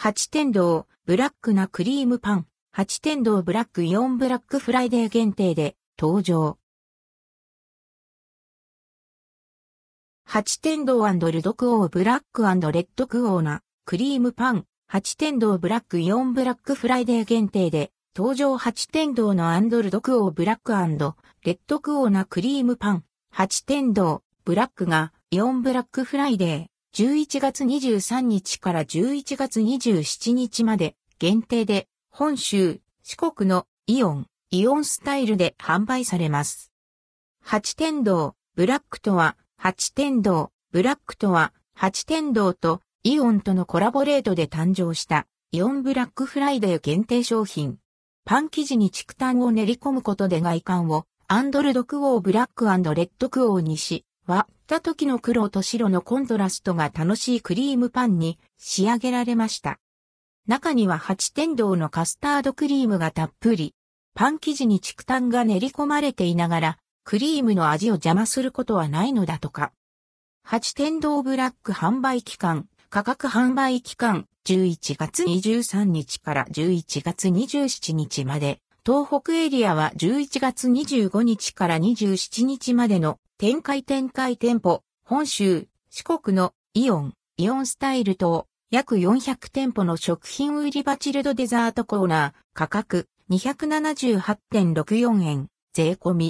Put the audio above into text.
八天堂ブラックなクリームパン。八天堂ブラックイオンブラックフライデー限定で登場。八天堂ルドクオーブラックレッドクオーなクリームパン。八天堂ブラックイオンブラックフライデー限定で登場八天堂のルドクオーブラックレッドクオーなクリームパン。八天堂ブラックがイオンブラックフライデー11月23日から11月27日まで限定で本州四国のイオン、イオンスタイルで販売されます。八天堂ブラックとは八天堂ブラックとは八天堂とイオンとのコラボレートで誕生したイオンブラックフライデー限定商品。パン生地に竹炭を練り込むことで外観をアンドルドクオーブラックレッドクオーにし、割った時の黒と白のコントラストが楽しいクリームパンに仕上げられました。中には八天堂のカスタードクリームがたっぷり、パン生地に竹炭が練り込まれていながら、クリームの味を邪魔することはないのだとか。八天堂ブラック販売期間、価格販売期間、11月23日から11月27日まで、東北エリアは11月25日から27日までの展開展開店舗、本州、四国のイオン、イオンスタイル等、約400店舗の食品売り場チルドデザートコーナー、価格278.64円、税込み。